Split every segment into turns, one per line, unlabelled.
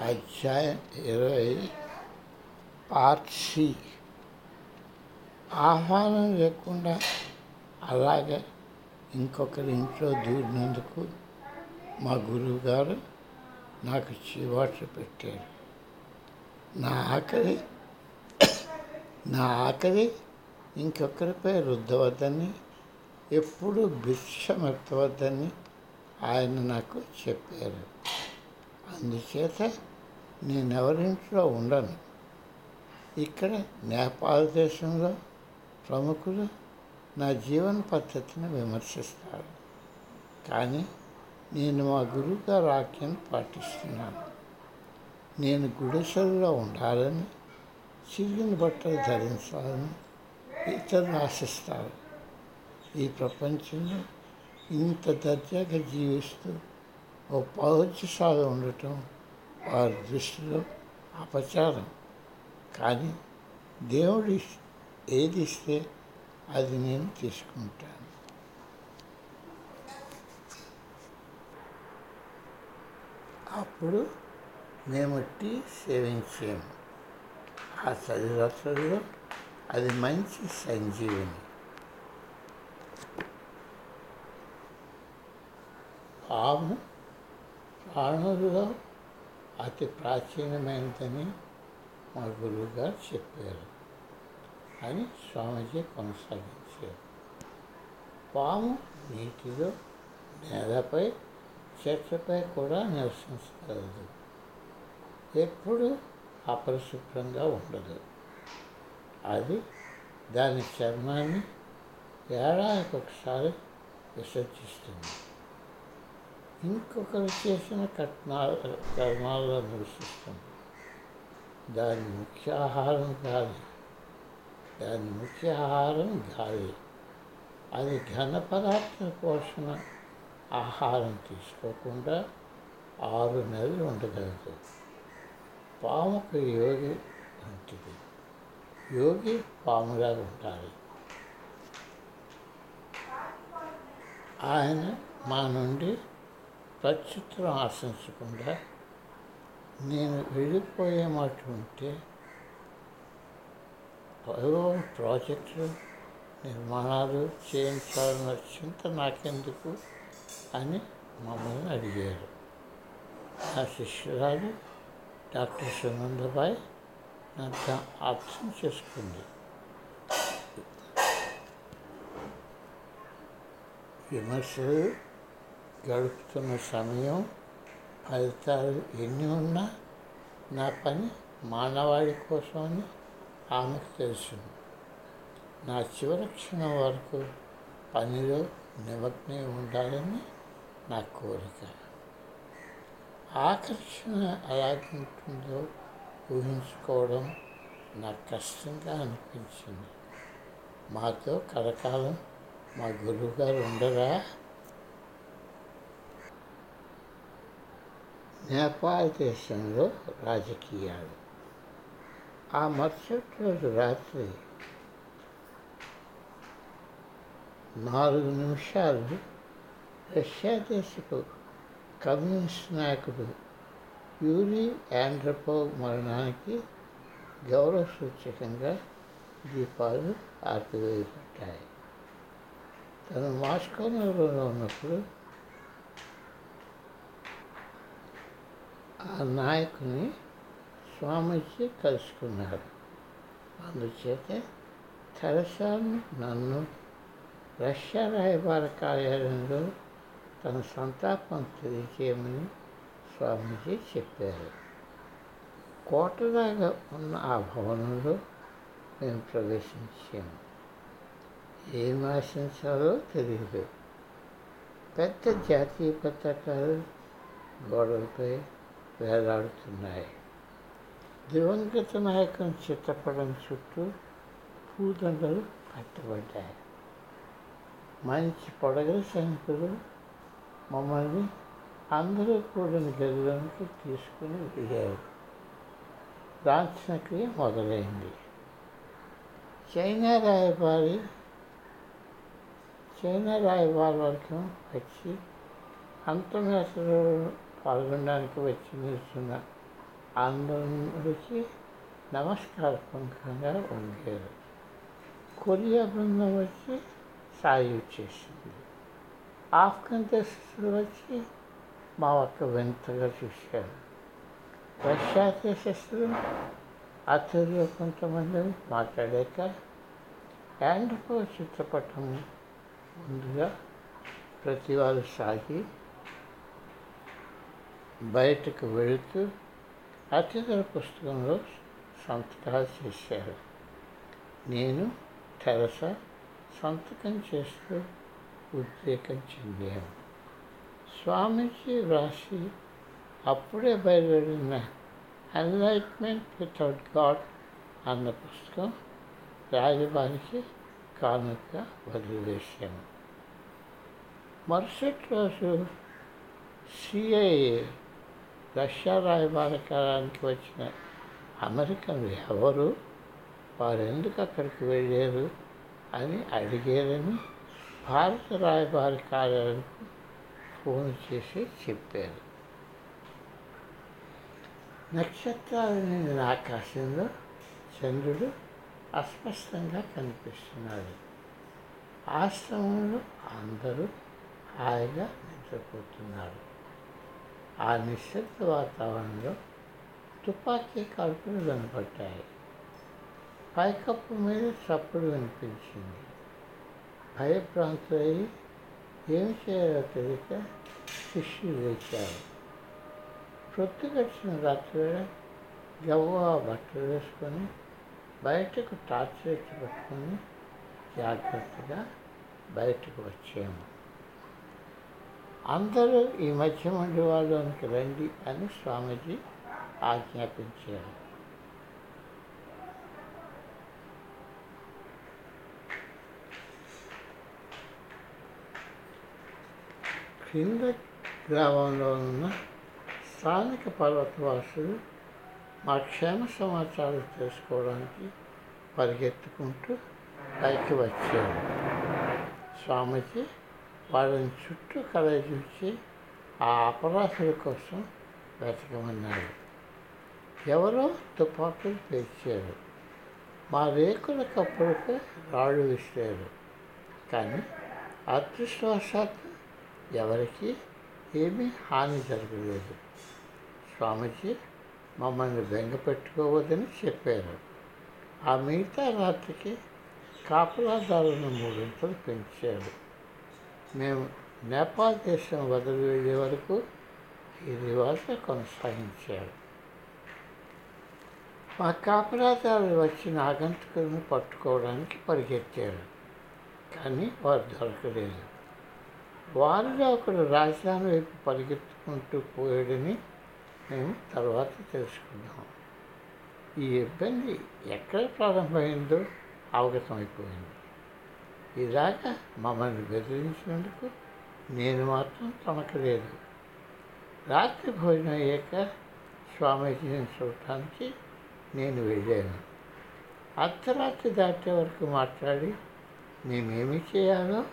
అధ్యాయం ఇరవై part C. ఆహ్వానం లేకుండా అలాగే ఇంకొకరి ఇంట్లో దూరినందుకు మా గురువు గారు నాకు చివాట్లు పెట్టారు. నా ఆకలి నా ఆకలి ఇంకొకరిపై రుద్దవద్దని ఎప్పుడూ భిక్షమెత్తవద్దని ఆయన నాకు చెప్పారు. అందుచేత నేనెవరింట్లో ఉండను. ఇక్కడ నేపాల్ దేశంలో ప్రముఖులు నా జీవన పద్ధతిని విమర్శిస్తారు. కానీ నేను మా గురువుగారు ఆజ్ఞను పాటిస్తున్నాను. నేను గుడిసెల్లో ఉండాలని చిరిగిన బట్టలు ధరించాలని ఇతరులు ఆశిస్తారు. ఈ ప్రపంచంలో ఇంత దర్జాగా జీవిస్తూ ఓ పౌరుషాలు ఉండటం వారి దృష్టిలో అపచారం. కానీ దేవుడు ఏది ఇస్తే అది నేను తీసుకుంటాను. అప్పుడు మేము టీ సేవించాము ఆ చదివత్తుల్లో అది మంచి సంజీవిని. పాము ప్రాణుల్లో అతి ప్రాచీనమైనదని మా గురువుగారు చెప్పారు అని స్వామీజీ కొనసాగించారు. పాము నీటిలో నేలపై చెట్లపై కూడా నివసించగలదు. ఎప్పుడు అపరిశుభ్రంగా ఉండదు. అది దాని చర్మాన్ని ఏడాదికి ఒకసారి విసర్జిస్తుంది. ఇంకొకరు చేసిన కట్నాల కర్మాల్లో నివసిస్తుంది దాని ముఖ్య ఆహారం గాలి. దాని ముఖ్య ఆహారం గాలి. అది ఘన పదార్థ పోషణ ఆహారం తీసుకోకుండా ఆరు నెలలు ఉండగలదు. పాముకు యోగి వంటిది. యోగి పాముగా ఉంటాయి ఆయన మా నుండి ప్రత్యుత్తరం ఆశించకుండా నేను వెళ్ళిపోయే మాట ఉంటే ఏదో ప్రాజెక్టులు నిర్మాణాలు చేయించాలన్న చింత నాకెందుకు అని మమ్మల్ని అడిగారు. నా శిష్యురాలు డాక్టర్ సునందబాయ్ నన్ను అర్థం చేసుకుంది. విమర్శలు గడుపుతున్న సమయం ఫలితాలు ఎన్ని ఉన్నా నా పని మానవాళి కోసమని ఆమెకు తెలుసు నా చివరి క్షణం వరకు పనిలో నిమగ్నై ఉండాలని నా కోరిక. ఆకర్షణ ఎలా ఉంటుందో ఊహించుకోవడం నాకు కష్టంగా అనిపించింది. మాతో కలకాలం మా గురువుగారు ఉండరా? నేపాల్ దేశంలో రాజకీయాలు ఆ మరుసటి రోజు రాత్రి నాలుగు నిమిషాలు రష్యా దేశపు కమ్యూనిస్ట్ నాయకుడు యూరి ఆండ్రపోవ్ మరణానికి గౌరవ సూచకంగా దీపాలు ఆర్పివేయబడ్డాయి తను మాస్కో నగరంలో ఉన్నప్పుడు ఆ నాయకుని స్వామీజీ కలుసుకున్నారు. అందుచేత తెరసాను నన్ను రష్యా రాయబార కార్యాలయంలో తన సంతాపం తెలియజేయమని స్వామీజీ చెప్పారు. కోటలాగా ఉన్న ఆ భవనంలో మేము ప్రవేశించాము ఏం ఆశించాలో తెలియదు పెద్ద జాతీయ పతాకాలు గోడలపై వేలాడుతున్నాయి. దివంగత నాయకుని చిత్రపటం చుట్టూ పూదండలు కట్టబడ్డాయి మంచి పొడగల సైనికులు మమ్మల్ని అందరూ కూడిన గదిలోనికి తీసుకుని వెళ్ళారు లాంఛన క్రియ మొదలైంది. చైనా రాయబారి చైనా రాయబారి వర్గం వచ్చి అంతమేసలో పాల్గొనడానికి వచ్చి నిలుచున్న అందరికి నమస్కారపూర్వకంగా ఉండేది. కొరియా బృందం వచ్చి సాయి చేసింది. ఆఫ్ఘన్ దేశస్తులు వచ్చి మా ఒక్క వింతగా చూశారు. రష్యా దేశస్తులు అతడిలో కొంతమంది మాట్లాడాక యాండ్రో చిత్రపటం ముందుగా ప్రతి వారు సాగి బయటకు వెళుతూ అతిథుల పుస్తకంలో సంతకాలు చేశారు. నేను తెరస సంతకం చేస్తూ ఉద్రేకం చెందాను. స్వామీజీ వ్రాసి అప్పుడే బయలుదేరిన ఎన్లైట్మెంట్ వితౌట్ గాడ్ అన్న పుస్తకం రాజభానికి కానుక వదిలివేశాను. మరుసటి రోజు సిఐఏ రష్యా రాయబారకాలానికి వచ్చిన అమెరికన్లు ఎవరు? వారు ఎందుకు అక్కడికి వెళ్ళారు అని అడిగారని భారత రాయబారి కార్యాలయానికి ఫోన్ చేసి చెప్పారు. నక్షత్రాలు నిండిన ఆకాశంలో చంద్రుడు అస్పష్టంగా కనిపిస్తున్నాడు. ఆశ్రమంలో అందరూ హాయిగా నిద్రపోతున్నారు. ఆ నిశ్శబ్ద వాతావరణంలో తుపాకీ కాల్పులు వినపడ్డాయి. పైకప్పు మీద చప్పుడు వినిపించింది. భయభ్రాంతులై ఏమి చేయాలో తెలియక శిష్యులు లేచారు. ప్రొత్తు గడిచిన రాత్రి గవ్వ బట్టలు వేసుకొని బయటకు టార్చ్ పెట్టుకొని జాగ్రత్తగా బయటకు వచ్చాము. అందరూ ఈ మధ్య మండవాళ్ళలోనికి రండి అని స్వామీజీ ఆజ్ఞాపించారు. కింద గ్రామంలో ఉన్న స్థానిక పర్వతవాసులు మా క్షేమ సమాచారం తెలుసుకోవడానికి పరిగెత్తుకుంటూ పైకి వచ్చారు. స్వామీజీ వాళ్ళని చుట్టూ కలజూచి ఆ అపరాధుల కోసం వెతకమన్నారు ఎవరో తుపాకులు పేర్చారు. మా రేకుల కప్పులపై రాళ్ళు విసిరారు కానీ అదృష్టవశాత్తు ఎవరికి ఏమీ హాని జరగలేదు. స్వామీజీ మమ్మల్ని బెంగపెట్టుకోవద్దని చెప్పారు. ఆ మిగతా రాత్రికి కాపలాదారులను మూడింతలు పెంచారు. మేము నేపాల్ దేశం వదిలి వెళ్ళే వరకు ఈ రివాజ కొనసాగించారు. మా కాపలాదారులు వచ్చిన నాగంతకులను పట్టుకోవడానికి పరిగెత్తారు కానీ వారు దొరకలేదు. వారిలో ఒకడు రాజధాని వైపు పరిగెత్తుకుంటూ పోయాడని మేము తర్వాత తెలుసుకున్నాం. ఈ ఇబ్బంది ఎక్కడ ప్రారంభమైందో అవగతమైపోయింది. ఇలాగా మమ్మల్ని బెదిరించినందుకు నేను మాత్రం తమకలేదు రాత్రి భోజనం అయ్యాక స్వామీజీని చూడటానికి నేను వెళ్ళాను. అర్ధరాత్రి దాటే వరకు మాట్లాడి మేమేమి చేయాలో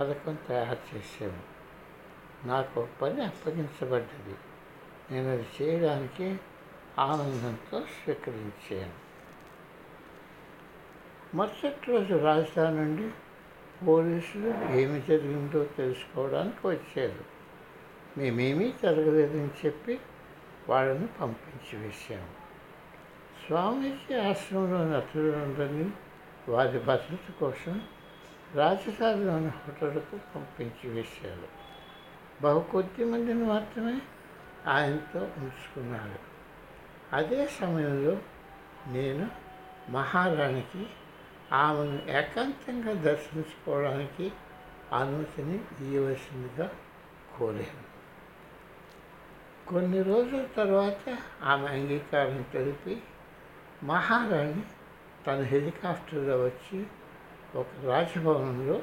పథకం తయారు చేసాము నాకు ఒక పని అప్పగించబడ్డది. నేను అది చేయడానికి ఆనందంతో స్వీకరించాను. మరుసటి రోజు రాజధాని నుండి పోలీసులు ఏమి జరిగిందో తెలుసుకోవడానికి వచ్చారు. మేమేమీ జరగలేదని చెప్పి వాళ్ళని పంపించి వేశాము. స్వామీజీ ఆశ్రమంలోని అతిథులందరినీ వారి భద్రత కోసం రాజధానిలోని హోటల్కు పంపించి వేశారు. బహు కొద్ది మందిని మాత్రమే ఆయనతో ఉంచుకున్నారు. అదే సమయంలో నేను మహారాణికి ఆమెను ఏకాంతంగా దర్శించుకోవడానికి అనుమతిని ఇవ్వవలసిందిగా కోరాను. కొన్ని రోజుల తర్వాత ఆమె అంగీకారం తెలిపి మహారాణి తన హెలికాప్టర్లో వచ్చి ఒక రాజభవనంలో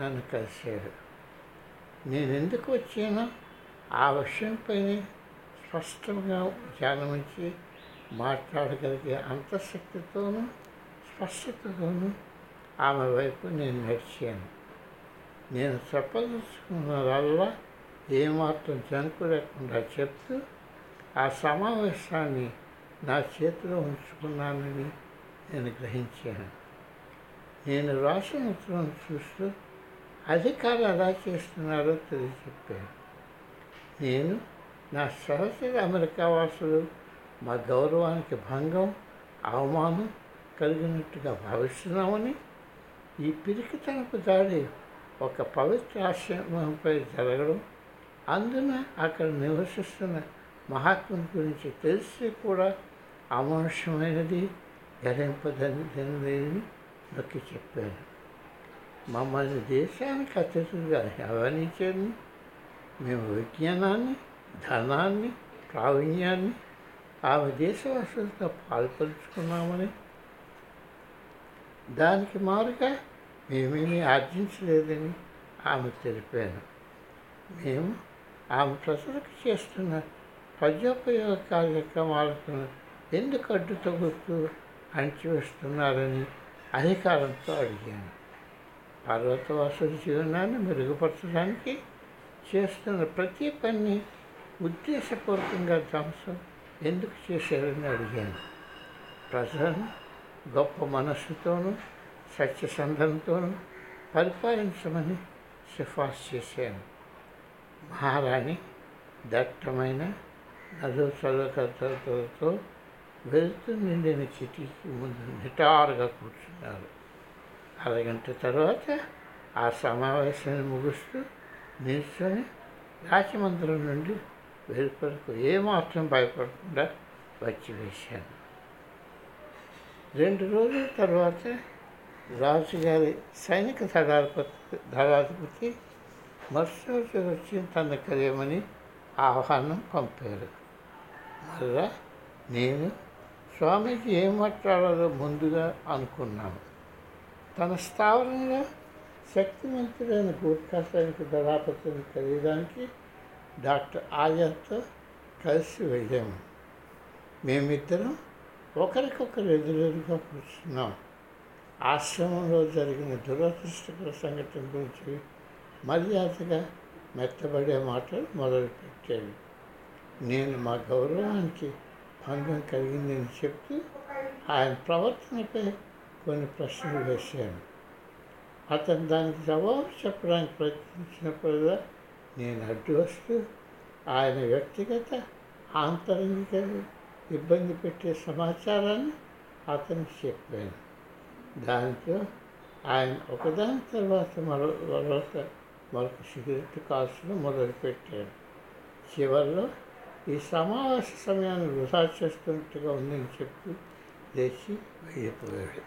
నన్ను కలిశారు. నేను ఎందుకు వచ్చానో? ఆ విషయంపైనే స్పష్టంగా ధ్యానమించి మాట్లాడగలిగే అంతఃశక్తితోనూ స్పష్టతతోనూ ఆమె వైపు నేను నడిచాను. నేను చెప్పదలుచుకున్నదల్లా ఏమాత్రం జంకు లేకుండా చెప్తూ ఆ సమావేశాన్ని నా చేతిలో ఉంచుకున్నానని నేను గ్రహించాను. నేను రాసిన ఉత్తరం చూస్తూ అధికారులు ఎలా చేస్తున్నారో తెలియచెప్పాను. నేను నా సహచర అమెరికా వాసులు మా గౌరవానికి భంగం అవమానం కలిగినట్టుగా భావిస్తున్నామని ఈ పిరికితనపు దాడి ఒక పవిత్ర ఆశ్రమంపై జరగడం అందున అక్కడ నివసిస్తున్న మహాత్ముని గురించి తెలిసి కూడా అమానుషమైనది గరింపదని నొక్కి చెప్పాను మమ్మల్ని దేశానికి అతిథులుగా ఆహ్వానించారని మేము విజ్ఞానాన్ని ధనాన్ని ప్రావీణ్యాన్ని ఆమె దేశవాసులతో పాల్పంచుకున్నామని దానికి మారుగా మేమేమీ ఆర్జించలేదని ఆమె తెలిపాను మేము ఆమె ప్రజలకు చేస్తున్న ప్రజోపయోగ కార్యక్రమాలకు ఎందుకు అడ్డు తగ్గుతూ అణచివేస్తున్నారని అధికారంతో అడిగాను. పర్వతవాసుల జీవనాన్ని మెరుగుపరచడానికి చేస్తున్న ప్రతి పని ఉద్దేశపూర్వకంగా ధ్వంసం ఎందుకు చేశారని అడిగాను. ప్రజలను గొప్ప మనస్సుతోనూ సత్యసంధంతోనూ పరిపాలించమని సిఫార్సు చేశాను. మహారాణి దట్టమైన నదువు చదువుకతో వెళుతు నిండిన చిటికి ముందు నిటారుగా కూర్చున్నారు అరగంట తర్వాత ఆ సమావేశాన్ని ముగుస్తూ నిల్చొని రాజమందిరం నుండి వెలుపలకు ఏమాత్రం భయపడకుండా వచ్చి వేశాను. రెండు రోజుల తర్వాత రాజుగారి సైనిక దళాధిపతి దళాధిపతి మరుసటి వచ్చి తన కలియమని ఆహ్వానం పంపారు. మళ్ళా నేను స్వామీజీ ఏం మాట్లాడాలో ముందుగా అనుకున్నాను. తన స్థావరంగా శక్తివంతుడైన గూర్ఖా సైనిక దళాపతిని కలియడానికి డాక్టర్ ఆర్యతో కలిసి వెళ్ళాము. మేమిద్దరం ఒకరికొకరు ఎదురెదురుగా కూర్చున్నాం ఆశ్రమంలో జరిగిన దురదృష్టకర సంఘటన గురించి మర్యాదగా మెత్తబడే మాటలు మొదలుపెట్టాడు. నేను మా గౌరవానికి భంగం కలిగిందని చెప్తూ ఆయన ప్రవర్తనపై కొన్ని ప్రశ్నలు వేశాను. అతను దానికి జవాబు చెప్పడానికి ప్రయత్నించినప్పుడుగా నేను అడ్డు వస్తూ ఆయన వ్యక్తిగత ఆంతరంగిక ఇబ్బంది పెట్టే సమాచారాన్ని అతనికి చెప్పాను దాంతో ఆయన ఒకదాని తర్వాత మరో మరొక మరొక సిగరెట్ కాల్చడం మొదలుపెట్టాడు. చివరిలో ఈ సమావేశ సమయాన్ని వృధా చేస్తున్నట్టుగా ఉందని చెప్పి లేచి వెళ్ళిపోయాడు